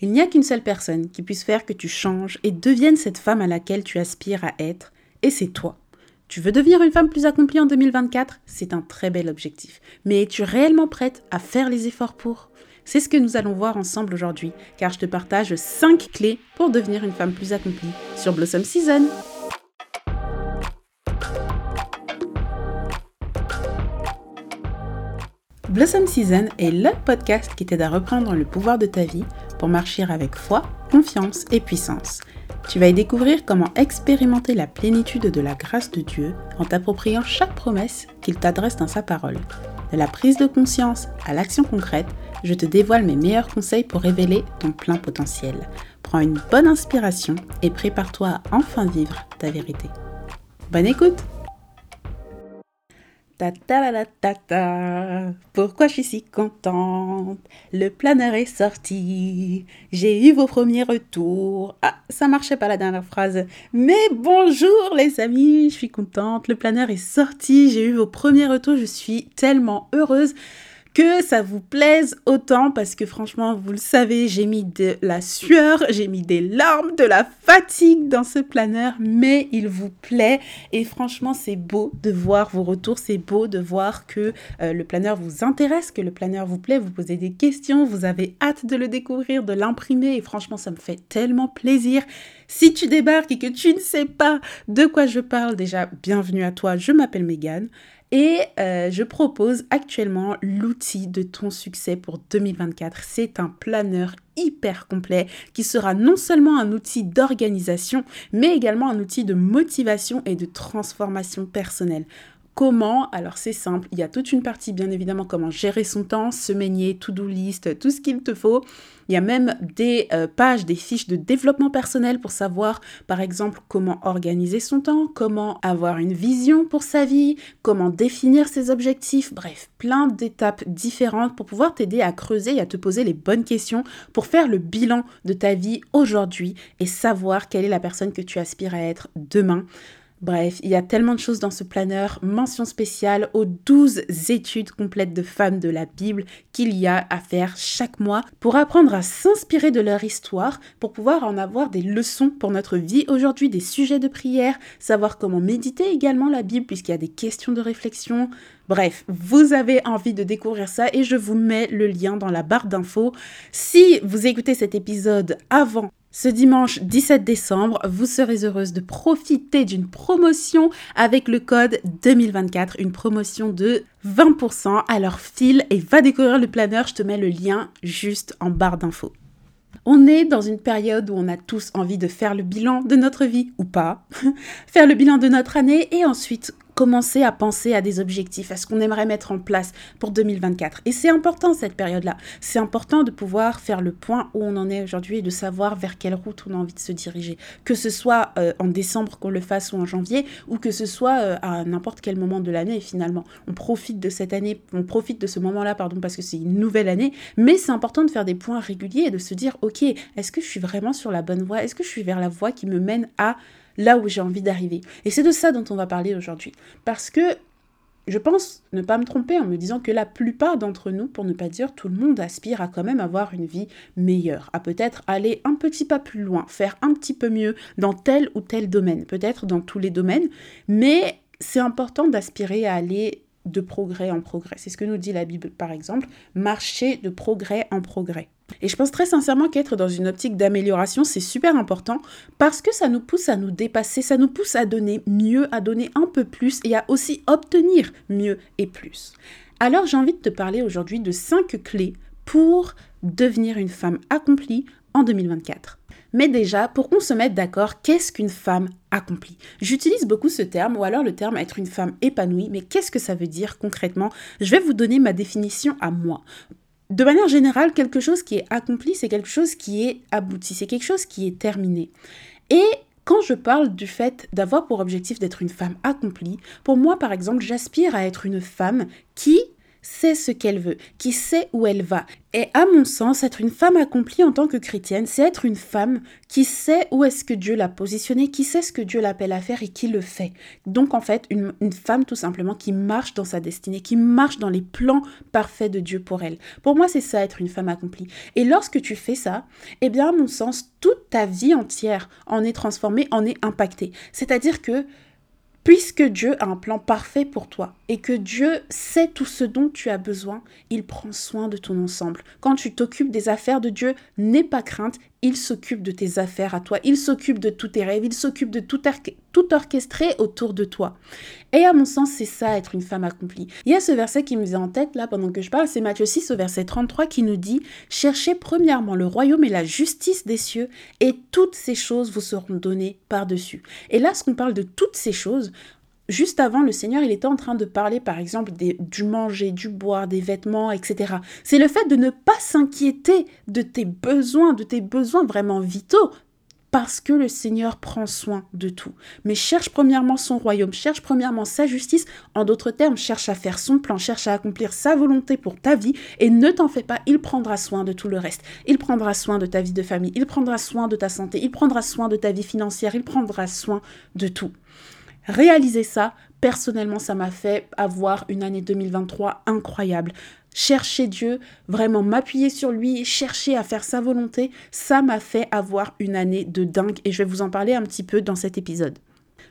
Il n'y a qu'une seule personne qui puisse faire que tu changes et deviennes cette femme à laquelle tu aspires à être, et c'est toi. Tu veux devenir une femme plus accomplie en 2024 C'est un très bel objectif. Mais es-tu réellement prête à faire les efforts pour? C'est ce que nous allons voir ensemble aujourd'hui, car je te partage 5 clés pour devenir une femme plus accomplie sur Blossom Season. Blossom Season est le podcast qui t'aide à reprendre le pouvoir de ta vie pour marcher avec foi, confiance et puissance. Tu vas y découvrir comment expérimenter la plénitude de la grâce de Dieu en t'appropriant chaque promesse qu'il t'adresse dans sa parole. De la prise de conscience à l'action concrète, je te dévoile mes meilleurs conseils pour révéler ton plein potentiel. Prends une bonne inspiration et prépare-toi à enfin vivre ta vérité. Bonne écoute ta ta ta ta ta Pourquoi je suis si contente? Le planeur est sorti. J'ai eu vos premiers retours. Ah, ça marchait pas la dernière phrase. Mais bonjour les amis, je suis contente. Le planeur est sorti. J'ai eu vos premiers retours. Je suis tellement heureuse que ça vous plaise autant parce que franchement, vous le savez, j'ai mis de la sueur, j'ai mis des larmes, de la fatigue dans ce planeur, mais il vous plaît et franchement, c'est beau de voir vos retours, c'est beau de voir que euh, le planeur vous intéresse, que le planeur vous plaît, vous posez des questions, vous avez hâte de le découvrir, de l'imprimer et franchement, ça me fait tellement plaisir. Si tu débarques et que tu ne sais pas de quoi je parle, déjà, bienvenue à toi, je m'appelle Megan. Et euh, je propose actuellement l'outil de ton succès pour 2024. C'est un planeur hyper complet qui sera non seulement un outil d'organisation, mais également un outil de motivation et de transformation personnelle. Comment Alors c'est simple, il y a toute une partie bien évidemment comment gérer son temps, se meigner, to-do list, tout ce qu'il te faut. Il y a même des euh, pages, des fiches de développement personnel pour savoir par exemple comment organiser son temps, comment avoir une vision pour sa vie, comment définir ses objectifs, bref, plein d'étapes différentes pour pouvoir t'aider à creuser et à te poser les bonnes questions pour faire le bilan de ta vie aujourd'hui et savoir quelle est la personne que tu aspires à être demain. Bref, il y a tellement de choses dans ce planeur. Mention spéciale aux 12 études complètes de femmes de la Bible qu'il y a à faire chaque mois pour apprendre à s'inspirer de leur histoire, pour pouvoir en avoir des leçons pour notre vie aujourd'hui, des sujets de prière, savoir comment méditer également la Bible puisqu'il y a des questions de réflexion. Bref, vous avez envie de découvrir ça et je vous mets le lien dans la barre d'infos. Si vous écoutez cet épisode avant ce dimanche 17 décembre, vous serez heureuse de profiter d'une promotion avec le code 2024, une promotion de 20%. Alors file et va découvrir le planeur, je te mets le lien juste en barre d'infos. On est dans une période où on a tous envie de faire le bilan de notre vie ou pas, faire le bilan de notre année et ensuite commencer à penser à des objectifs, à ce qu'on aimerait mettre en place pour 2024. Et c'est important cette période-là. C'est important de pouvoir faire le point où on en est aujourd'hui et de savoir vers quelle route on a envie de se diriger. Que ce soit euh, en décembre qu'on le fasse ou en janvier, ou que ce soit euh, à n'importe quel moment de l'année finalement. On profite de cette année, on profite de ce moment-là, pardon, parce que c'est une nouvelle année. Mais c'est important de faire des points réguliers et de se dire, ok, est-ce que je suis vraiment sur la bonne voie? Est-ce que je suis vers la voie qui me mène à là où j'ai envie d'arriver. Et c'est de ça dont on va parler aujourd'hui. Parce que je pense ne pas me tromper en me disant que la plupart d'entre nous, pour ne pas dire tout le monde, aspire à quand même avoir une vie meilleure, à peut-être aller un petit pas plus loin, faire un petit peu mieux dans tel ou tel domaine, peut-être dans tous les domaines, mais c'est important d'aspirer à aller de progrès en progrès. C'est ce que nous dit la Bible par exemple, marcher de progrès en progrès. Et je pense très sincèrement qu'être dans une optique d'amélioration, c'est super important parce que ça nous pousse à nous dépasser, ça nous pousse à donner mieux, à donner un peu plus et à aussi obtenir mieux et plus. Alors j'ai envie de te parler aujourd'hui de 5 clés pour devenir une femme accomplie en 2024. Mais déjà, pour qu'on se mette d'accord, qu'est-ce qu'une femme accomplie? J'utilise beaucoup ce terme, ou alors le terme être une femme épanouie, mais qu'est-ce que ça veut dire concrètement? Je vais vous donner ma définition à moi de manière générale, quelque chose qui est accompli, c'est quelque chose qui est abouti, c'est quelque chose qui est terminé. Et quand je parle du fait d'avoir pour objectif d'être une femme accomplie, pour moi par exemple, j'aspire à être une femme qui sait ce qu'elle veut, qui sait où elle va. Et à mon sens, être une femme accomplie en tant que chrétienne, c'est être une femme qui sait où est-ce que Dieu l'a positionnée, qui sait ce que Dieu l'appelle à faire et qui le fait. Donc en fait, une, femme tout simplement qui marche dans sa destinée, qui marche dans les plans parfaits de Dieu pour elle. Pour moi, c'est ça être une femme accomplie. Et lorsque tu fais ça, eh bien à mon sens, toute ta vie entière en est transformée, en est impactée. C'est-à-dire que Puisque Dieu a un plan parfait pour toi et que Dieu sait tout ce dont tu as besoin, il prend soin de ton ensemble. Quand tu t'occupes des affaires de Dieu, n'aie pas crainte, il s'occupe de tes affaires à toi, il s'occupe de tous tes rêves, il s'occupe de tout, tout orchestrer autour de toi. Et à mon sens, c'est ça être une femme accomplie. Il y a ce verset qui me vient en tête là pendant que je parle, c'est Matthieu 6 au verset 33 qui nous dit Cherchez premièrement le royaume et la justice des cieux, et toutes ces choses vous seront données par-dessus. Et là, ce qu'on parle de toutes ces choses, juste avant, le Seigneur, il était en train de parler, par exemple, du manger, du boire, des vêtements, etc. C'est le fait de ne pas s'inquiéter de tes besoins, de tes besoins vraiment vitaux, parce que le Seigneur prend soin de tout. Mais cherche premièrement son royaume, cherche premièrement sa justice, en d'autres termes, cherche à faire son plan, cherche à accomplir sa volonté pour ta vie, et ne t'en fais pas, il prendra soin de tout le reste. Il prendra soin de ta vie de famille, il prendra soin de ta santé, il prendra soin de ta vie financière, il prendra soin de tout. Réaliser ça, personnellement, ça m'a fait avoir une année 2023 incroyable. Chercher Dieu, vraiment m'appuyer sur lui, chercher à faire sa volonté, ça m'a fait avoir une année de dingue et je vais vous en parler un petit peu dans cet épisode.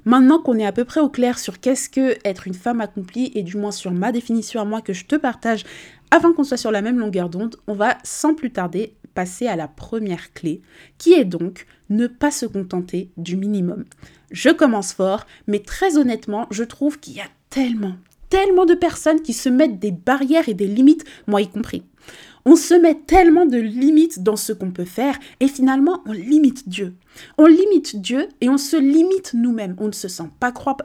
Maintenant qu'on est à peu près au clair sur qu'est-ce que être une femme accomplie et du moins sur ma définition à moi que je te partage avant qu'on soit sur la même longueur d'onde, on va sans plus tarder passer à la première clé qui est donc ne pas se contenter du minimum. Je commence fort, mais très honnêtement, je trouve qu'il y a tellement, tellement de personnes qui se mettent des barrières et des limites, moi y compris. On se met tellement de limites dans ce qu'on peut faire et finalement on limite Dieu. On limite Dieu et on se limite nous-mêmes. On ne se sent pas croire.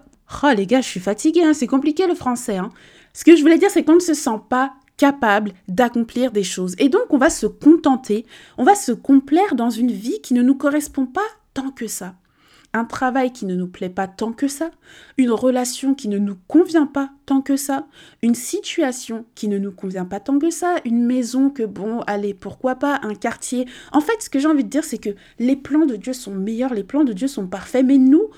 Oh les gars, je suis fatiguée, hein, c'est compliqué le français. Hein. Ce que je voulais dire, c'est qu'on ne se sent pas capable d'accomplir des choses. Et donc on va se contenter, on va se complaire dans une vie qui ne nous correspond pas tant que ça un travail qui ne nous plaît pas tant que ça, une relation qui ne nous convient pas tant que ça, une situation qui ne nous convient pas tant que ça, une maison que bon, allez, pourquoi pas, un quartier. En fait, ce que j'ai envie de dire, c'est que les plans de Dieu sont meilleurs, les plans de Dieu sont parfaits, mais nous,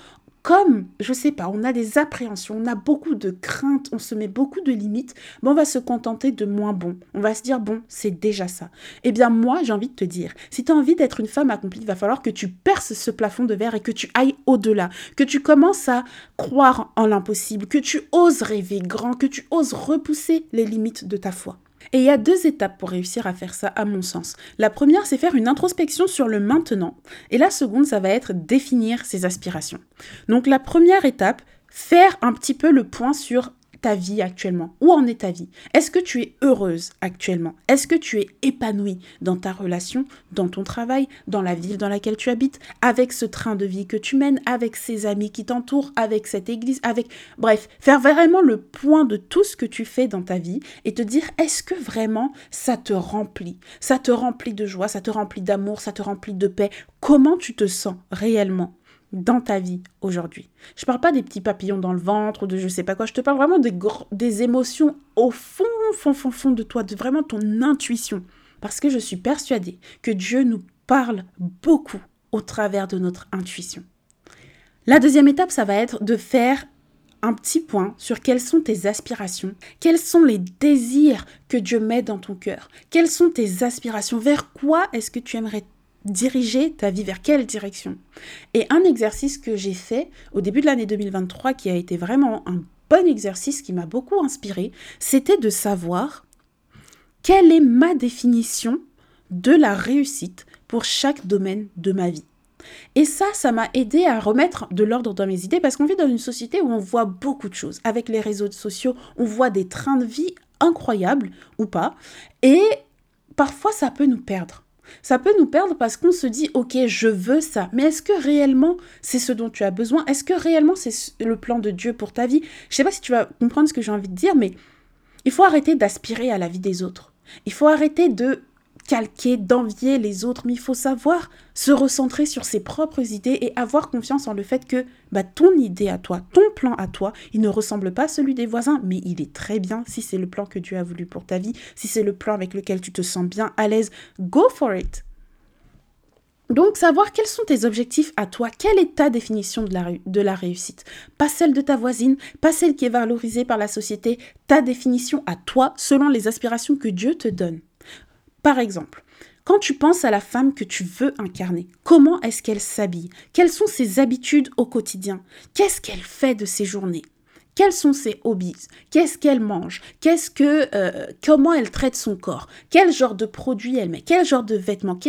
comme, je sais pas, on a des appréhensions, on a beaucoup de craintes, on se met beaucoup de limites, bon, on va se contenter de moins bon. On va se dire, bon, c'est déjà ça. Eh bien, moi, j'ai envie de te dire, si tu as envie d'être une femme accomplie, il va falloir que tu perces ce plafond de verre et que tu ailles au-delà, que tu commences à croire en l'impossible, que tu oses rêver grand, que tu oses repousser les limites de ta foi. Et il y a deux étapes pour réussir à faire ça, à mon sens. La première, c'est faire une introspection sur le maintenant. Et la seconde, ça va être définir ses aspirations. Donc la première étape, faire un petit peu le point sur vie actuellement? Où en est ta vie? Est-ce que tu es heureuse actuellement? Est-ce que tu es épanouie dans ta relation, dans ton travail, dans la ville dans laquelle tu habites, avec ce train de vie que tu mènes, avec ces amis qui t'entourent, avec cette église, avec... Bref, faire vraiment le point de tout ce que tu fais dans ta vie et te dire est-ce que vraiment ça te remplit? Ça te remplit de joie, ça te remplit d'amour, ça te remplit de paix? Comment tu te sens réellement? Dans ta vie aujourd'hui. Je parle pas des petits papillons dans le ventre ou de je sais pas quoi, je te parle vraiment des, des émotions au fond, fond, fond, fond de toi, de vraiment ton intuition. Parce que je suis persuadée que Dieu nous parle beaucoup au travers de notre intuition. La deuxième étape, ça va être de faire un petit point sur quelles sont tes aspirations, quels sont les désirs que Dieu met dans ton cœur, quelles sont tes aspirations, vers quoi est-ce que tu aimerais diriger ta vie vers quelle direction? Et un exercice que j'ai fait au début de l'année 2023 qui a été vraiment un bon exercice qui m'a beaucoup inspiré, c'était de savoir quelle est ma définition de la réussite pour chaque domaine de ma vie. Et ça, ça m'a aidé à remettre de l'ordre dans mes idées parce qu'on vit dans une société où on voit beaucoup de choses. Avec les réseaux sociaux, on voit des trains de vie incroyables ou pas. Et parfois, ça peut nous perdre. Ça peut nous perdre parce qu'on se dit, ok, je veux ça, mais est-ce que réellement c'est ce dont tu as besoin? Est-ce que réellement c'est le plan de Dieu pour ta vie? Je sais pas si tu vas comprendre ce que j'ai envie de dire, mais il faut arrêter d'aspirer à la vie des autres. Il faut arrêter de calquer, d'envier les autres, mais il faut savoir se recentrer sur ses propres idées et avoir confiance en le fait que bah, ton idée à toi, ton plan à toi, il ne ressemble pas à celui des voisins, mais il est très bien si c'est le plan que Dieu a voulu pour ta vie, si c'est le plan avec lequel tu te sens bien à l'aise, go for it. Donc, savoir quels sont tes objectifs à toi, quelle est ta définition de la, de la réussite? Pas celle de ta voisine, pas celle qui est valorisée par la société, ta définition à toi selon les aspirations que Dieu te donne. Par exemple, quand tu penses à la femme que tu veux incarner, comment est-ce qu'elle s'habille? Quelles sont ses habitudes au quotidien? Qu'est-ce qu'elle fait de ses journées? Quels sont ses hobbies? Qu'est-ce qu'elle mange? Qu'est-ce que euh, comment elle traite son corps? Quel genre de produit elle met? Quel genre de vêtements?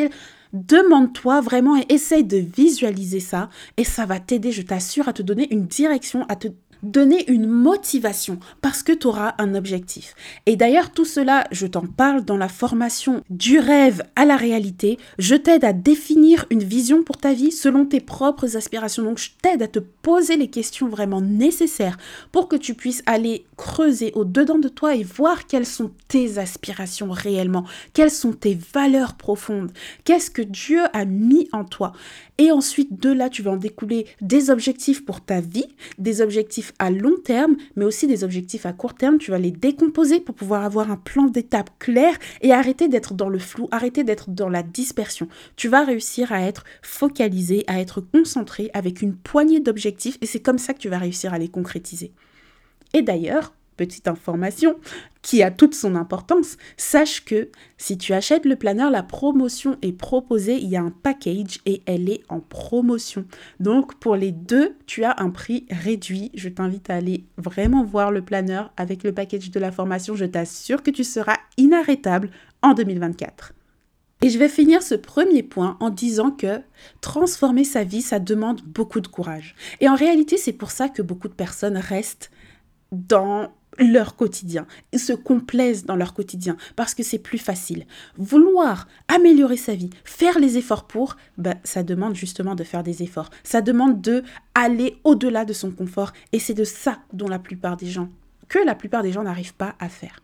Demande-toi vraiment et essaye de visualiser ça et ça va t'aider, je t'assure, à te donner une direction, à te donner une motivation parce que tu auras un objectif. Et d'ailleurs, tout cela, je t'en parle dans la formation du rêve à la réalité. Je t'aide à définir une vision pour ta vie selon tes propres aspirations. Donc, je t'aide à te poser les questions vraiment nécessaires pour que tu puisses aller creuser au-dedans de toi et voir quelles sont tes aspirations réellement, quelles sont tes valeurs profondes, qu'est-ce que Dieu a mis en toi? Et ensuite, de là, tu vas en découler des objectifs pour ta vie, des objectifs à long terme, mais aussi des objectifs à court terme. Tu vas les décomposer pour pouvoir avoir un plan d'étape clair et arrêter d'être dans le flou, arrêter d'être dans la dispersion. Tu vas réussir à être focalisé, à être concentré avec une poignée d'objectifs et c'est comme ça que tu vas réussir à les concrétiser. Et d'ailleurs, petite information qui a toute son importance, sache que si tu achètes le planeur, la promotion est proposée, il y a un package et elle est en promotion. Donc pour les deux, tu as un prix réduit. Je t'invite à aller vraiment voir le planeur avec le package de la formation. Je t'assure que tu seras inarrêtable en 2024. Et je vais finir ce premier point en disant que transformer sa vie, ça demande beaucoup de courage. Et en réalité, c'est pour ça que beaucoup de personnes restent dans leur quotidien, se complaisent dans leur quotidien parce que c'est plus facile. Vouloir améliorer sa vie, faire les efforts pour, ben, ça demande justement de faire des efforts. Ça demande de aller au-delà de son confort et c'est de ça dont la plupart des gens, que la plupart des gens n'arrivent pas à faire.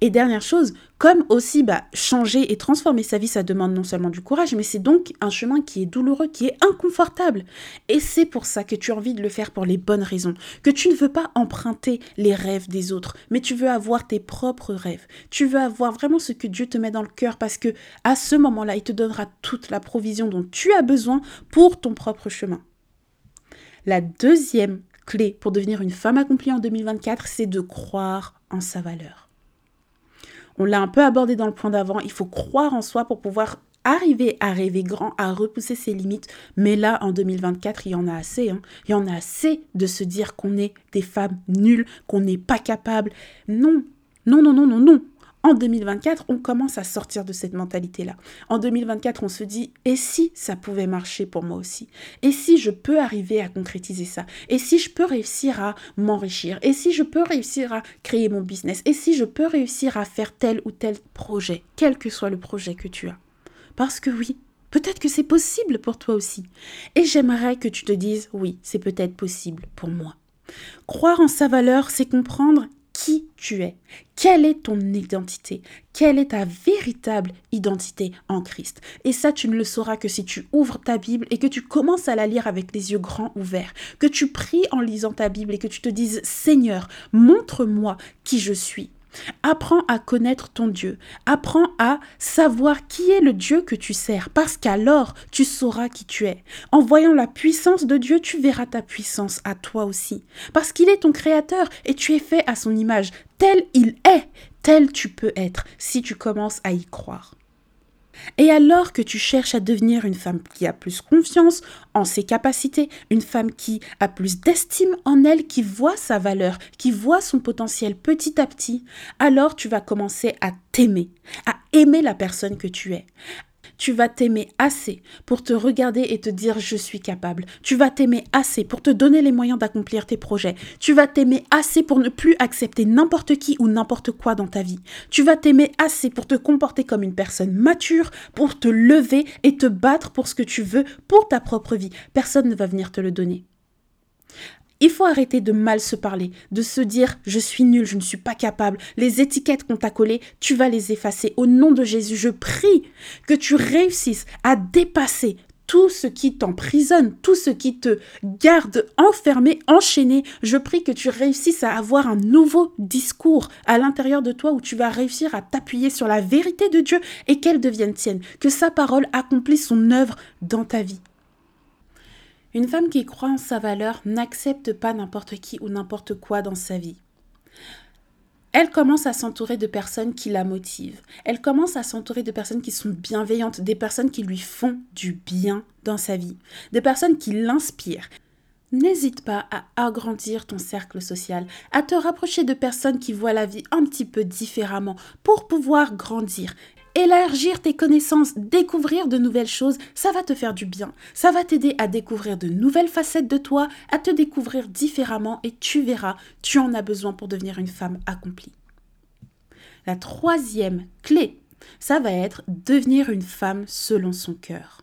Et dernière chose, comme aussi bah, changer et transformer sa vie, ça demande non seulement du courage, mais c'est donc un chemin qui est douloureux, qui est inconfortable. Et c'est pour ça que tu as envie de le faire pour les bonnes raisons, que tu ne veux pas emprunter les rêves des autres, mais tu veux avoir tes propres rêves. Tu veux avoir vraiment ce que Dieu te met dans le cœur parce que à ce moment-là, il te donnera toute la provision dont tu as besoin pour ton propre chemin. La deuxième clé pour devenir une femme accomplie en 2024, c'est de croire en sa valeur. On l'a un peu abordé dans le point d'avant. Il faut croire en soi pour pouvoir arriver à rêver grand, à repousser ses limites. Mais là, en 2024, il y en a assez. Hein. Il y en a assez de se dire qu'on est des femmes nulles, qu'on n'est pas capable. Non, non, non, non, non, non. En 2024, on commence à sortir de cette mentalité-là. En 2024, on se dit, et si ça pouvait marcher pour moi aussi? Et si je peux arriver à concrétiser ça? Et si je peux réussir à m'enrichir? Et si je peux réussir à créer mon business? Et si je peux réussir à faire tel ou tel projet, quel que soit le projet que tu as? Parce que oui, Peut-être que c'est possible pour toi aussi. Et j'aimerais que tu te dises, oui, c'est peut-être possible pour moi. Croire en sa valeur, c'est comprendre qui tu es, quelle est ton identité, quelle est ta véritable identité en Christ? Et ça, tu ne le sauras que si tu ouvres ta Bible et que tu commences à la lire avec les yeux grands ouverts, que tu pries en lisant ta Bible et que tu te dises, Seigneur, montre-moi qui je suis. Apprends à connaître ton Dieu. Apprends à savoir qui est le Dieu que tu sers, parce qu'alors tu sauras qui tu es. En voyant la puissance de Dieu, tu verras ta puissance à toi aussi. Parce qu'il est ton créateur et tu es fait à son image. Tel il est, tel tu peux être si tu commences à y croire. Et alors que tu cherches à devenir une femme qui a plus confiance en ses capacités, une femme qui a plus d'estime en elle, qui voit sa valeur, qui voit son potentiel petit à petit, alors tu vas commencer à t'aimer, à aimer la personne que tu es, tu vas t'aimer assez pour te regarder et te dire je suis capable. Tu vas t'aimer assez pour te donner les moyens d'accomplir tes projets. Tu vas t'aimer assez pour ne plus accepter n'importe qui ou n'importe quoi dans ta vie. Tu vas t'aimer assez pour te comporter comme une personne mature, pour te lever et te battre pour ce que tu veux, pour ta propre vie. Personne ne va venir te le donner. Il faut arrêter de mal se parler, de se dire je suis nul, je ne suis pas capable. Les étiquettes qu'on t'a collées, tu vas les effacer. Au nom de Jésus, je prie que tu réussisses à dépasser tout ce qui t'emprisonne, tout ce qui te garde enfermé, enchaîné. Je prie que tu réussisses à avoir un nouveau discours à l'intérieur de toi où tu vas réussir à t'appuyer sur la vérité de Dieu et qu'elle devienne tienne, que sa parole accomplisse son œuvre dans ta vie. Une femme qui croit en sa valeur n'accepte pas n'importe qui ou n'importe quoi dans sa vie. Elle commence à s'entourer de personnes qui la motivent. Elle commence à s'entourer de personnes qui sont bienveillantes, des personnes qui lui font du bien dans sa vie, des personnes qui l'inspirent. N'hésite pas à agrandir ton cercle social, à te rapprocher de personnes qui voient la vie un petit peu différemment pour pouvoir grandir élargir tes connaissances, découvrir de nouvelles choses, ça va te faire du bien. Ça va t'aider à découvrir de nouvelles facettes de toi, à te découvrir différemment et tu verras, tu en as besoin pour devenir une femme accomplie. La troisième clé, ça va être devenir une femme selon son cœur.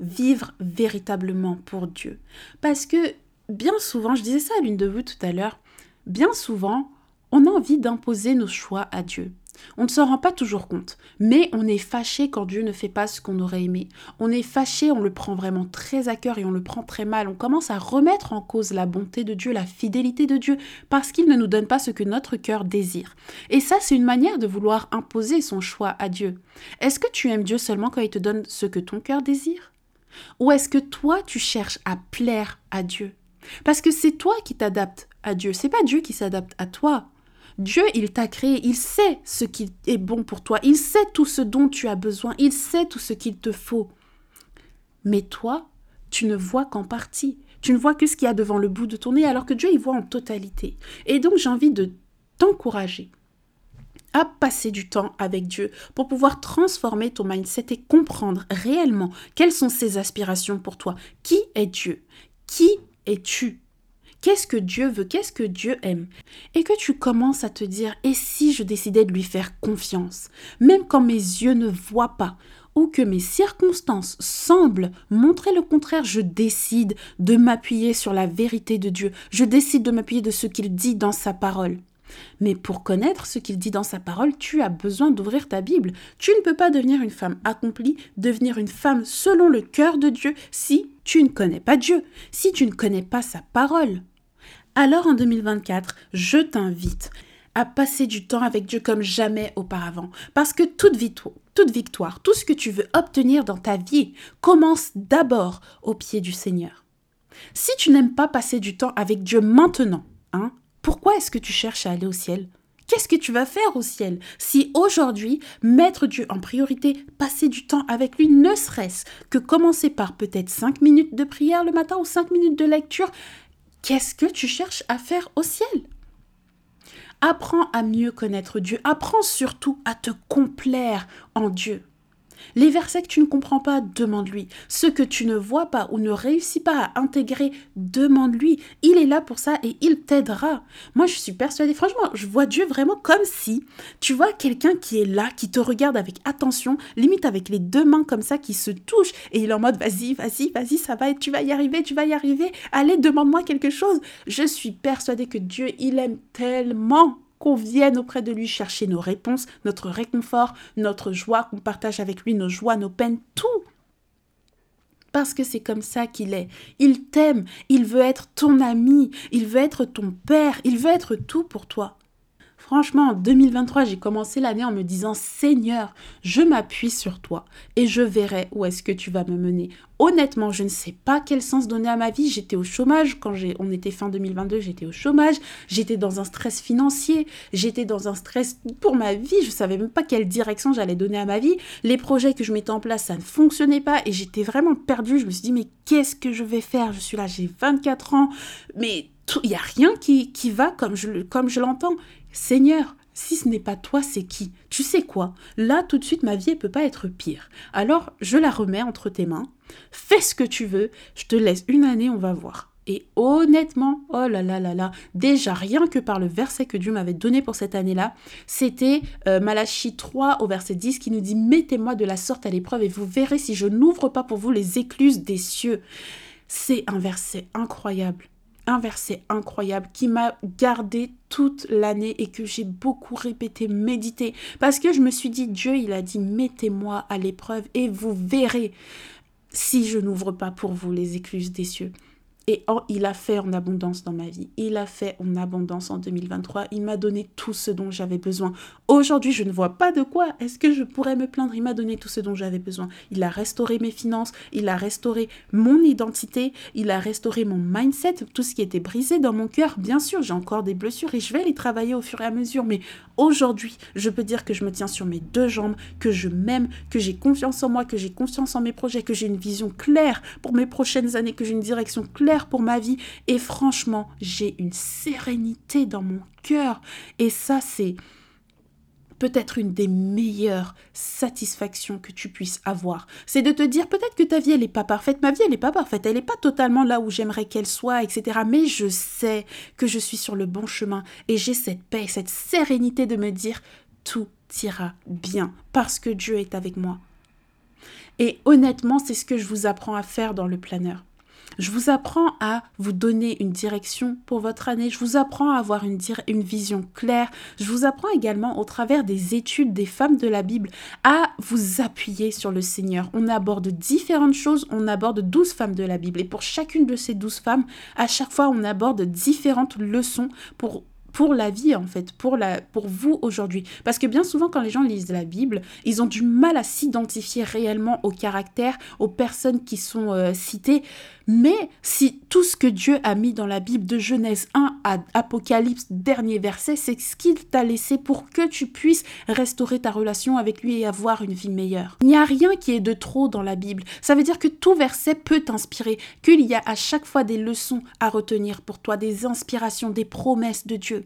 Vivre véritablement pour Dieu. Parce que bien souvent, je disais ça à l'une de vous tout à l'heure, bien souvent, on a envie d'imposer nos choix à Dieu. On ne s'en rend pas toujours compte, mais on est fâché quand Dieu ne fait pas ce qu'on aurait aimé. On est fâché, on le prend vraiment très à cœur et on le prend très mal. On commence à remettre en cause la bonté de Dieu, la fidélité de Dieu, parce qu'il ne nous donne pas ce que notre cœur désire. Et ça, c'est une manière de vouloir imposer son choix à Dieu. Est-ce que tu aimes Dieu seulement quand il te donne ce que ton cœur désire? Ou est-ce que toi, tu cherches à plaire à Dieu? Parce que c'est toi qui t'adaptes à Dieu, c'est pas Dieu qui s'adapte à toi. Dieu, il t'a créé, il sait ce qui est bon pour toi, il sait tout ce dont tu as besoin, il sait tout ce qu'il te faut. Mais toi, tu ne vois qu'en partie. Tu ne vois que ce qu'il y a devant le bout de ton nez, alors que Dieu, il voit en totalité. Et donc, j'ai envie de t'encourager à passer du temps avec Dieu pour pouvoir transformer ton mindset et comprendre réellement quelles sont ses aspirations pour toi. Qui est Dieu? Qui es-tu? Qu'est-ce que Dieu veut Qu'est-ce que Dieu aime? Et que tu commences à te dire, et si je décidais de lui faire confiance, même quand mes yeux ne voient pas, ou que mes circonstances semblent montrer le contraire, je décide de m'appuyer sur la vérité de Dieu, je décide de m'appuyer de ce qu'il dit dans sa parole. Mais pour connaître ce qu'il dit dans sa parole, tu as besoin d'ouvrir ta Bible. Tu ne peux pas devenir une femme accomplie, devenir une femme selon le cœur de Dieu si tu ne connais pas Dieu, si tu ne connais pas sa parole. Alors en 2024, je t'invite à passer du temps avec Dieu comme jamais auparavant. Parce que toute victoire, toute victoire, tout ce que tu veux obtenir dans ta vie commence d'abord au pied du Seigneur. Si tu n'aimes pas passer du temps avec Dieu maintenant, hein, pourquoi est-ce que tu cherches à aller au ciel? Qu'est-ce que tu vas faire au ciel? Si aujourd'hui, mettre Dieu en priorité, passer du temps avec lui, ne serait-ce que commencer par peut-être 5 minutes de prière le matin ou 5 minutes de lecture, Qu'est-ce que tu cherches à faire au ciel? Apprends à mieux connaître Dieu. Apprends surtout à te complaire en Dieu. Les versets que tu ne comprends pas, demande-lui. Ce que tu ne vois pas ou ne réussis pas à intégrer, demande-lui. Il est là pour ça et il t'aidera. Moi, je suis persuadée, franchement, je vois Dieu vraiment comme si tu vois quelqu'un qui est là, qui te regarde avec attention, limite avec les deux mains comme ça, qui se touchent et il est en mode vas-y, vas-y, vas-y, ça va, tu vas y arriver, tu vas y arriver. Allez, demande-moi quelque chose. Je suis persuadée que Dieu, il aime tellement qu'on vienne auprès de lui chercher nos réponses, notre réconfort, notre joie, qu'on partage avec lui nos joies, nos peines, tout. Parce que c'est comme ça qu'il est. Il t'aime, il veut être ton ami, il veut être ton père, il veut être tout pour toi. Franchement, en 2023, j'ai commencé l'année en me disant Seigneur, je m'appuie sur toi et je verrai où est-ce que tu vas me mener. Honnêtement, je ne sais pas quel sens donner à ma vie. J'étais au chômage quand on était fin 2022, j'étais au chômage, j'étais dans un stress financier, j'étais dans un stress pour ma vie, je savais même pas quelle direction j'allais donner à ma vie. Les projets que je mettais en place, ça ne fonctionnait pas et j'étais vraiment perdue. Je me suis dit mais qu'est-ce que je vais faire? Je suis là, j'ai 24 ans, mais il n'y a rien qui, va comme je l'entends. Seigneur, si ce n'est pas toi, c'est qui? Tu sais quoi? Là, tout de suite, ma vie ne peut pas être pire. Alors, je la remets entre tes mains. Fais ce que tu veux. Je te laisse une année, on va voir. Et honnêtement, oh là là là là, déjà rien que par le verset que Dieu m'avait donné pour cette année-là, c'était euh, Malachie 3 au verset 10 qui nous dit Mettez-moi de la sorte à l'épreuve et vous verrez si je n'ouvre pas pour vous les écluses des cieux. C'est un verset incroyable. Un verset incroyable qui m'a gardé toute l'année et que j'ai beaucoup répété, médité, parce que je me suis dit, Dieu, il a dit, mettez-moi à l'épreuve et vous verrez si je n'ouvre pas pour vous les écluses des cieux. Et il a fait en abondance dans ma vie. Il a fait en abondance en 2023. Il m'a donné tout ce dont j'avais besoin. Aujourd'hui, je ne vois pas de quoi est-ce que je pourrais me plaindre. Il m'a donné tout ce dont j'avais besoin. Il a restauré mes finances. Il a restauré mon identité. Il a restauré mon mindset. Tout ce qui était brisé dans mon cœur. Bien sûr, j'ai encore des blessures et je vais les travailler au fur et à mesure. Mais aujourd'hui, je peux dire que je me tiens sur mes deux jambes, que je m'aime, que j'ai confiance en moi, que j'ai confiance en mes projets, que j'ai une vision claire pour mes prochaines années, que j'ai une direction claire pour ma vie. Et franchement, j'ai une sérénité dans mon cœur. Et ça, c'est peut-être une des meilleures satisfactions que tu puisses avoir. C'est de te dire peut-être que ta vie, elle n'est pas parfaite. Ma vie, elle n'est pas parfaite. Elle n'est pas totalement là où j'aimerais qu'elle soit, etc. Mais je sais que je suis sur le bon chemin et j'ai cette paix, cette sérénité de me dire tout ira bien parce que Dieu est avec moi. Et honnêtement, c'est ce que je vous apprends à faire dans le planeur. Je vous apprends à vous donner une direction pour votre année. Je vous apprends à avoir une, vision claire. Je vous apprends également au travers des études des femmes de la Bible à vous appuyer sur le Seigneur. On aborde différentes choses. On aborde douze femmes de la Bible. Et pour chacune de ces douze femmes, à chaque fois, on aborde différentes leçons pour la vie en fait, pour, vous aujourd'hui. Parce que bien souvent quand les gens lisent la Bible, ils ont du mal à s'identifier réellement au caractère, aux personnes qui sont euh, citées. Mais si tout ce que Dieu a mis dans la Bible de Genèse 1 à Apocalypse, dernier verset, c'est ce qu'il t'a laissé pour que tu puisses restaurer ta relation avec lui et avoir une vie meilleure. Il n'y a rien qui est de trop dans la Bible. Ça veut dire que tout verset peut t'inspirer, qu'il y a à chaque fois des leçons à retenir pour toi, des inspirations, des promesses de Dieu.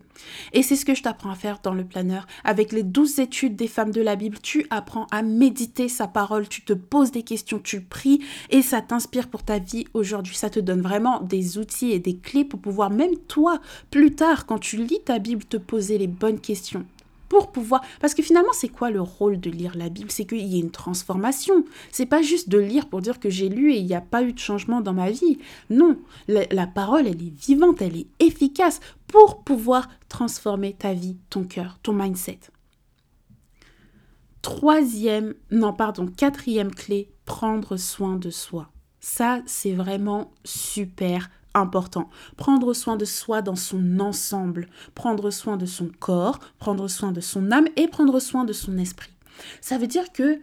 Et c'est ce que je t'apprends à faire dans le planeur. Avec les douze études des femmes de la Bible, tu apprends à méditer sa parole, tu te poses des questions, tu pries et ça t'inspire pour ta vie aujourd'hui aujourd'hui, ça te donne vraiment des outils et des clés pour pouvoir, même toi, plus tard, quand tu lis ta Bible, te poser les bonnes questions pour pouvoir parce que finalement c'est quoi le rôle de lire la Bible? C'est qu'il y ait une transformation. C'est pas juste de lire pour dire que j'ai lu et il n'y a pas eu de changement dans ma vie. Non la, la, parole elle est vivante elle est efficace pour pouvoir transformer ta vie ton cœur ton mindset. Troisième non pardon quatrième clé prendre soin de soi ça, c'est vraiment super important. Prendre soin de soi dans son ensemble, prendre soin de son corps, prendre soin de son âme et prendre soin de son esprit. Ça veut dire que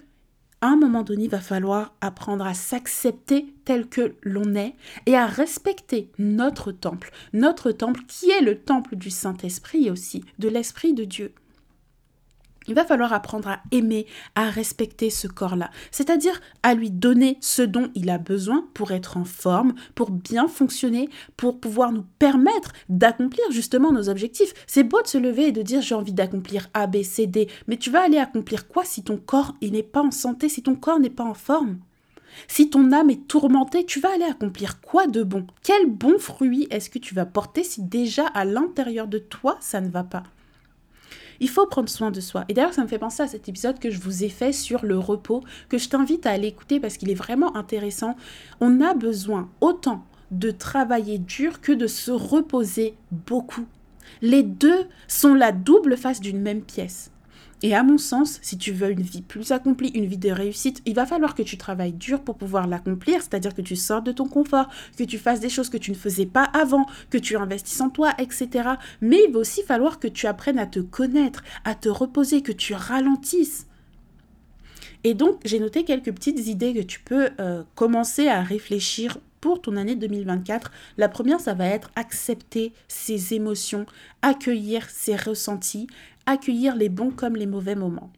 à un moment donné, il va falloir apprendre à s'accepter tel que l'on est et à respecter notre temple, notre temple qui est le temple du Saint-Esprit aussi, de l'Esprit de Dieu. Il va falloir apprendre à aimer, à respecter ce corps-là, c'est-à-dire à lui donner ce dont il a besoin pour être en forme, pour bien fonctionner, pour pouvoir nous permettre d'accomplir justement nos objectifs. C'est beau de se lever et de dire j'ai envie d'accomplir A, B, C, D, mais tu vas aller accomplir quoi si ton corps n'est pas en santé, si ton corps n'est pas en forme? Si ton âme est tourmentée, tu vas aller accomplir quoi de bon? Quel bon fruit est-ce que tu vas porter si déjà à l'intérieur de toi ça ne va pas? Il faut prendre soin de soi. Et d'ailleurs, ça me fait penser à cet épisode que je vous ai fait sur le repos, que je t'invite à aller écouter parce qu'il est vraiment intéressant. On a besoin autant de travailler dur que de se reposer beaucoup. Les deux sont la double face d'une même pièce. Et à mon sens, si tu veux une vie plus accomplie, une vie de réussite, il va falloir que tu travailles dur pour pouvoir l'accomplir, c'est-à-dire que tu sortes de ton confort, que tu fasses des choses que tu ne faisais pas avant, que tu investisses en toi, etc. Mais il va aussi falloir que tu apprennes à te connaître, à te reposer, que tu ralentisses. Et donc, j'ai noté quelques petites idées que tu peux euh, commencer à réfléchir pour ton année 2024. La première, ça va être accepter ses émotions, accueillir ses ressentis accueillir les bons comme les mauvais moments.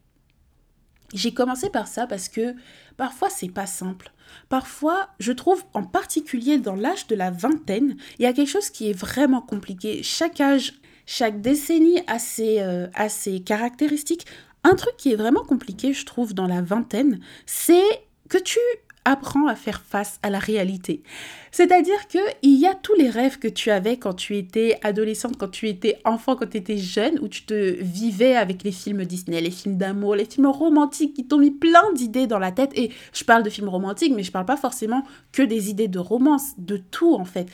J'ai commencé par ça parce que parfois c'est pas simple. Parfois, je trouve en particulier dans l'âge de la vingtaine, il y a quelque chose qui est vraiment compliqué. Chaque âge, chaque décennie a ses, euh, a ses caractéristiques. Un truc qui est vraiment compliqué, je trouve, dans la vingtaine, c'est que tu apprends à faire face à la réalité. C'est-à-dire que il y a tous les rêves que tu avais quand tu étais adolescente, quand tu étais enfant, quand tu étais jeune, où tu te vivais avec les films Disney, les films d'amour, les films romantiques qui t'ont mis plein d'idées dans la tête. Et je parle de films romantiques, mais je parle pas forcément que des idées de romance, de tout en fait.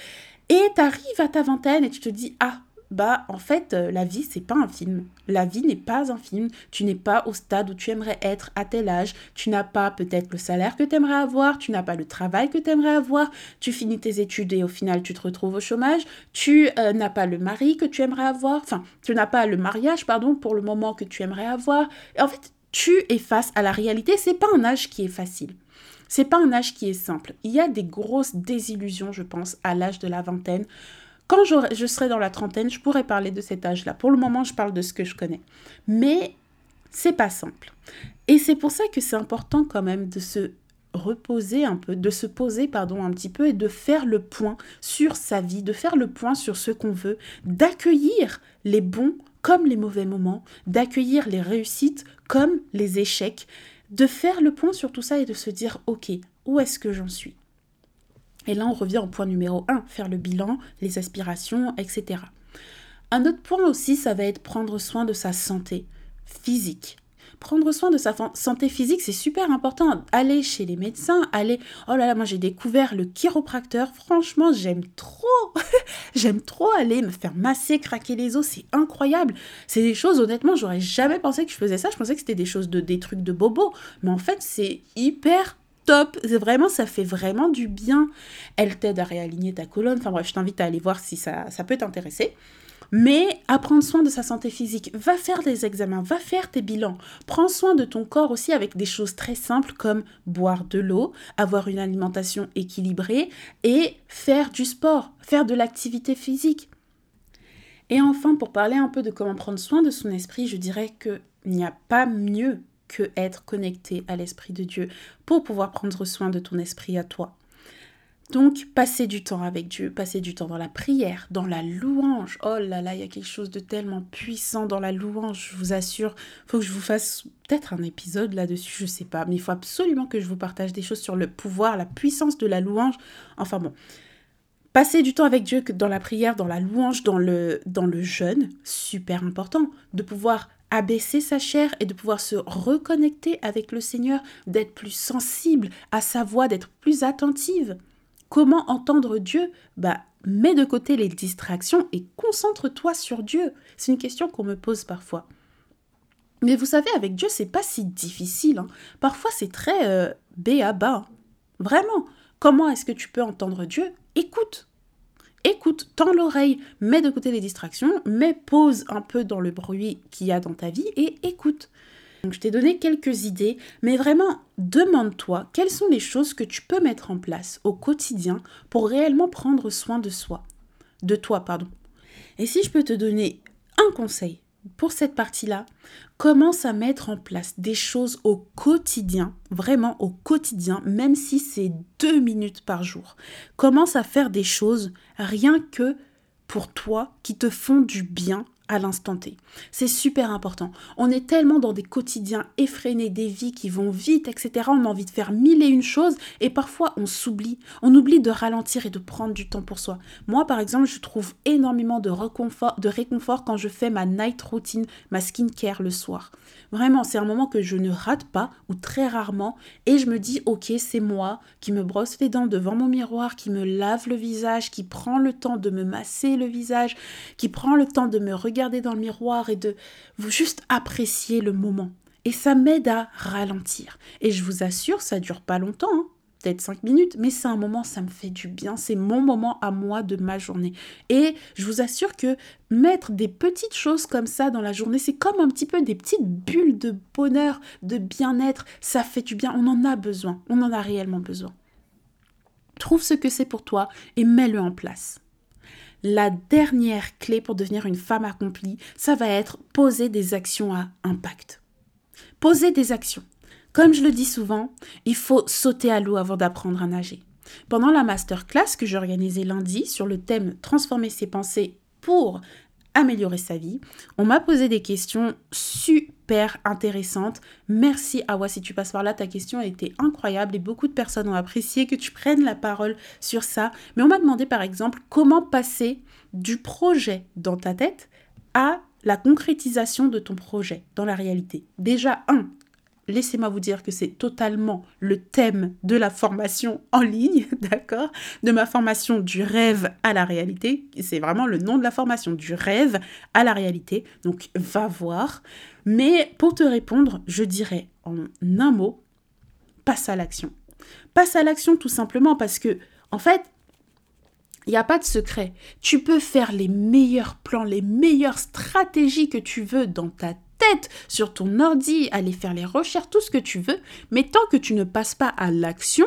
Et tu arrives à ta vingtaine et tu te dis, ah, bah en fait euh, la vie c'est pas un film. La vie n'est pas un film. Tu n'es pas au stade où tu aimerais être à tel âge. Tu n'as pas peut-être le salaire que tu aimerais avoir, tu n'as pas le travail que tu aimerais avoir. Tu finis tes études et au final tu te retrouves au chômage. Tu euh, n'as pas le mari que tu aimerais avoir. Enfin, tu n'as pas le mariage pardon pour le moment que tu aimerais avoir. En fait, tu es face à la réalité, c'est pas un âge qui est facile. C'est pas un âge qui est simple. Il y a des grosses désillusions, je pense, à l'âge de la vingtaine. Quand je serai dans la trentaine, je pourrais parler de cet âge-là. Pour le moment, je parle de ce que je connais. Mais c'est pas simple. Et c'est pour ça que c'est important quand même de se reposer un peu, de se poser pardon un petit peu et de faire le point sur sa vie, de faire le point sur ce qu'on veut, d'accueillir les bons comme les mauvais moments, d'accueillir les réussites comme les échecs, de faire le point sur tout ça et de se dire ok, où est-ce que j'en suis? Et là, on revient au point numéro 1, faire le bilan, les aspirations, etc. Un autre point aussi, ça va être prendre soin de sa santé physique. Prendre soin de sa santé physique, c'est super important. Aller chez les médecins, aller... Oh là là, moi j'ai découvert le chiropracteur. Franchement, j'aime trop. j'aime trop aller me faire masser, craquer les os. C'est incroyable. C'est des choses, honnêtement, j'aurais jamais pensé que je faisais ça. Je pensais que c'était des choses de des trucs de bobo. Mais en fait, c'est hyper top. Vraiment, ça fait vraiment du bien. Elle t'aide à réaligner ta colonne. Enfin bref, je t'invite à aller voir si ça, ça peut t'intéresser. Mais à prendre soin de sa santé physique, va faire des examens, va faire tes bilans. Prends soin de ton corps aussi avec des choses très simples comme boire de l'eau, avoir une alimentation équilibrée et faire du sport, faire de l'activité physique. Et enfin, pour parler un peu de comment prendre soin de son esprit, je dirais qu'il n'y a pas mieux que être connecté à l'Esprit de Dieu pour pouvoir prendre soin de ton esprit à toi. Donc, passer du temps avec Dieu, passer du temps dans la prière, dans la louange. Oh là là, il y a quelque chose de tellement puissant dans la louange, je vous assure. Faut que je vous fasse peut-être un épisode là-dessus, je sais pas, mais il faut absolument que je vous partage des choses sur le pouvoir, la puissance de la louange. Enfin bon, passer du temps avec Dieu dans la prière, dans la louange, dans le dans le jeûne, super important de pouvoir abaisser sa chair et de pouvoir se reconnecter avec le Seigneur, d'être plus sensible à sa voix, d'être plus attentive. Comment entendre Dieu? Bah, mets de côté les distractions et concentre-toi sur Dieu. C'est une question qu'on me pose parfois. Mais vous savez, avec Dieu, c'est pas si difficile. Hein. Parfois, c'est très euh, à bas. Vraiment. Comment est-ce que tu peux entendre Dieu? Écoute écoute, tends l'oreille, mets de côté les distractions, mets pause un peu dans le bruit qu'il y a dans ta vie et écoute. Donc je t'ai donné quelques idées, mais vraiment demande-toi quelles sont les choses que tu peux mettre en place au quotidien pour réellement prendre soin de soi, de toi pardon. Et si je peux te donner un conseil pour cette partie-là, commence à mettre en place des choses au quotidien, vraiment au quotidien, même si c'est deux minutes par jour. Commence à faire des choses rien que pour toi qui te font du bien à l'instant T. C'est super important. On est tellement dans des quotidiens effrénés, des vies qui vont vite, etc. On a envie de faire mille et une choses et parfois on s'oublie. On oublie de ralentir et de prendre du temps pour soi. Moi, par exemple, je trouve énormément de, réconfort, de réconfort quand je fais ma night routine, ma skincare le soir. Vraiment, c'est un moment que je ne rate pas ou très rarement et je me dis, ok, c'est moi qui me brosse les dents devant mon miroir, qui me lave le visage, qui prend le temps de me masser le visage, qui prend le temps de me regarder dans le miroir et de vous juste apprécier le moment. Et ça m'aide à ralentir. Et je vous assure, ça dure pas longtemps, hein. peut-être cinq minutes, mais c'est un moment, ça me fait du bien. C'est mon moment à moi de ma journée. Et je vous assure que mettre des petites choses comme ça dans la journée, c'est comme un petit peu des petites bulles de bonheur, de bien-être. Ça fait du bien. On en a besoin. On en a réellement besoin. Trouve ce que c'est pour toi et mets-le en place. La dernière clé pour devenir une femme accomplie, ça va être poser des actions à impact. Poser des actions. Comme je le dis souvent, il faut sauter à l'eau avant d'apprendre à nager. Pendant la masterclass que j'ai organisée lundi sur le thème Transformer ses pensées pour améliorer sa vie. On m'a posé des questions super intéressantes. Merci Awa si tu passes par là, ta question a été incroyable et beaucoup de personnes ont apprécié que tu prennes la parole sur ça. Mais on m'a demandé par exemple comment passer du projet dans ta tête à la concrétisation de ton projet dans la réalité. Déjà, un, laissez-moi vous dire que c'est totalement le thème de la formation en ligne, d'accord? De ma formation du rêve à la réalité. C'est vraiment le nom de la formation, du rêve à la réalité. Donc va voir. Mais pour te répondre, je dirais en un mot, passe à l'action. Passe à l'action tout simplement parce que, en fait, il n'y a pas de secret. Tu peux faire les meilleurs plans, les meilleures stratégies que tu veux dans ta tête, sur ton ordi, aller faire les recherches, tout ce que tu veux, mais tant que tu ne passes pas à l'action,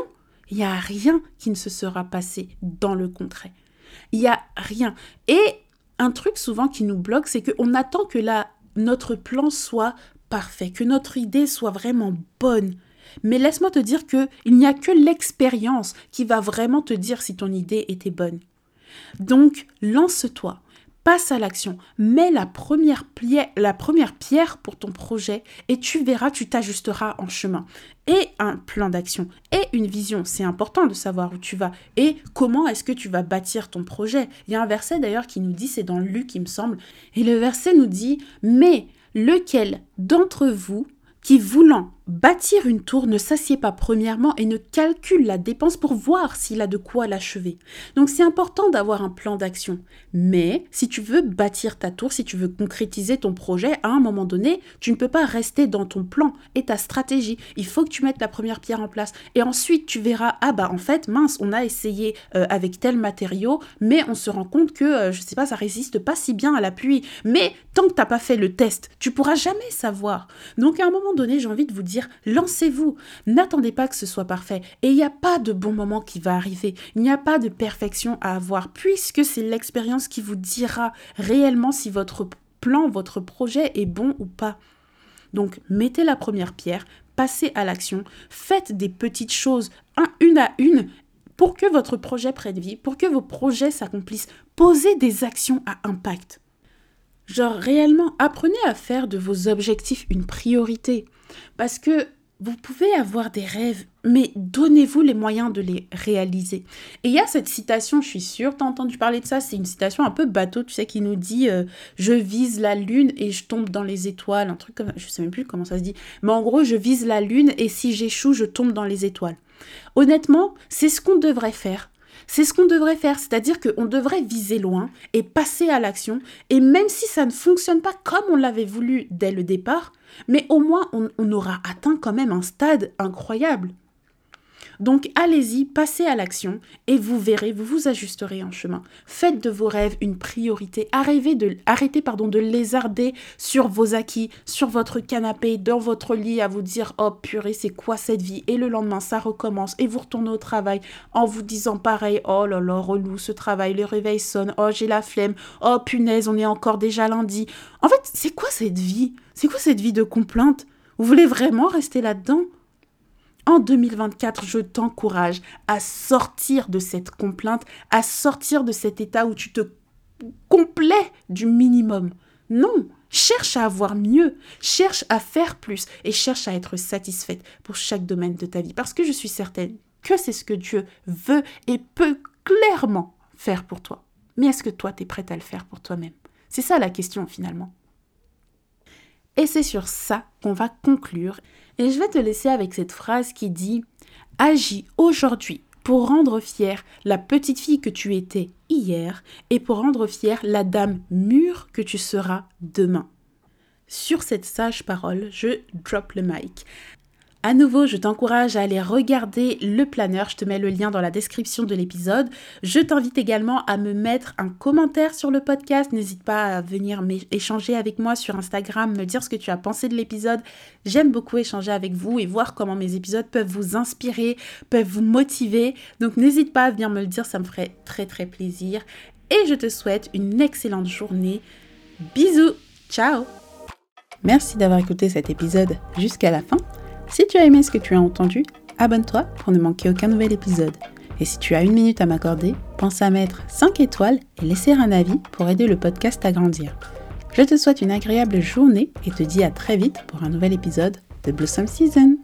il n'y a rien qui ne se sera passé dans le concret. Il n'y a rien. Et un truc souvent qui nous bloque, c'est qu'on attend que la, notre plan soit parfait, que notre idée soit vraiment bonne. Mais laisse-moi te dire que il n'y a que l'expérience qui va vraiment te dire si ton idée était bonne. Donc, lance-toi, passe à l'action, mets la première, pierre pour ton projet et tu verras, tu t'ajusteras en chemin. Et un plan d'action. Et une vision, c'est important de savoir où tu vas. Et comment est-ce que tu vas bâtir ton projet. Il y a un verset d'ailleurs qui nous dit, c'est dans Luc il me semble, et le verset nous dit, mais lequel d'entre vous qui voulant bâtir une tour ne s'assied pas premièrement et ne calcule la dépense pour voir s'il a de quoi l'achever. Donc c'est important d'avoir un plan d'action. Mais si tu veux bâtir ta tour, si tu veux concrétiser ton projet, à un moment donné, tu ne peux pas rester dans ton plan et ta stratégie. Il faut que tu mettes la première pierre en place. Et ensuite, tu verras, ah bah en fait, mince, on a essayé euh, avec tel matériau, mais on se rend compte que, euh, je sais pas, ça résiste pas si bien à la pluie. Mais tant que t'as pas fait le test, tu pourras jamais savoir. Donc à un moment donné, j'ai envie de vous dire, lancez-vous. N'attendez pas que ce soit parfait. Et il n'y a pas de bon moment qui va arriver. Il n'y a pas de perfection à avoir, puisque c'est l'expérience qui vous dira réellement si votre plan, votre projet est bon ou pas. Donc, mettez la première pierre, passez à l'action, faites des petites choses, une à une, pour que votre projet prenne vie, pour que vos projets s'accomplissent. Posez des actions à impact. Genre réellement, apprenez à faire de vos objectifs une priorité. Parce que vous pouvez avoir des rêves, mais donnez-vous les moyens de les réaliser. Et il y a cette citation, je suis sûre, tu as entendu parler de ça, c'est une citation un peu bateau, tu sais, qui nous dit euh, Je vise la lune et je tombe dans les étoiles », un truc comme je sais même plus comment ça se dit. Mais en gros, je vise la lune et si j'échoue, je tombe dans les étoiles. Honnêtement, c'est ce qu'on devrait faire. C'est ce qu'on devrait faire, c'est-à-dire qu'on devrait viser loin et passer à l'action, et même si ça ne fonctionne pas comme on l'avait voulu dès le départ, mais au moins on, aura atteint quand même un stade incroyable. Donc allez-y, passez à l'action et vous verrez, vous vous ajusterez en chemin. Faites de vos rêves une priorité. Arrêtez de, lézarder sur vos acquis, sur votre canapé, dans votre lit, à vous dire Oh purée, c'est quoi cette vie? Et le lendemain, ça recommence et vous retournez au travail en vous disant pareil Oh là là, relou ce travail, le réveil sonne, oh j'ai la flemme, oh punaise, on est encore déjà lundi. En fait, c'est quoi cette vie? C'est quoi cette vie de complainte? Vous voulez vraiment rester là-dedans? En 2024, je t'encourage à sortir de cette complainte, à sortir de cet état où tu te complais du minimum. Non, cherche à avoir mieux, cherche à faire plus et cherche à être satisfaite pour chaque domaine de ta vie parce que je suis certaine que c'est ce que Dieu veut et peut clairement faire pour toi. Mais est-ce que toi, tu es prête à le faire pour toi-même? C'est ça la question finalement. Et c'est sur ça qu'on va conclure. Et je vais te laisser avec cette phrase qui dit Agis aujourd'hui pour rendre fière la petite fille que tu étais hier et pour rendre fière la dame mûre que tu seras demain. Sur cette sage parole, je drop le mic. À nouveau, je t'encourage à aller regarder le planeur. Je te mets le lien dans la description de l'épisode. Je t'invite également à me mettre un commentaire sur le podcast. N'hésite pas à venir échanger avec moi sur Instagram, me dire ce que tu as pensé de l'épisode. J'aime beaucoup échanger avec vous et voir comment mes épisodes peuvent vous inspirer, peuvent vous motiver. Donc n'hésite pas à venir me le dire, ça me ferait très très plaisir. Et je te souhaite une excellente journée. Bisous, ciao Merci d'avoir écouté cet épisode jusqu'à la fin. Si tu as aimé ce que tu as entendu, abonne-toi pour ne manquer aucun nouvel épisode. Et si tu as une minute à m'accorder, pense à mettre 5 étoiles et laisser un avis pour aider le podcast à grandir. Je te souhaite une agréable journée et te dis à très vite pour un nouvel épisode de Blossom Season.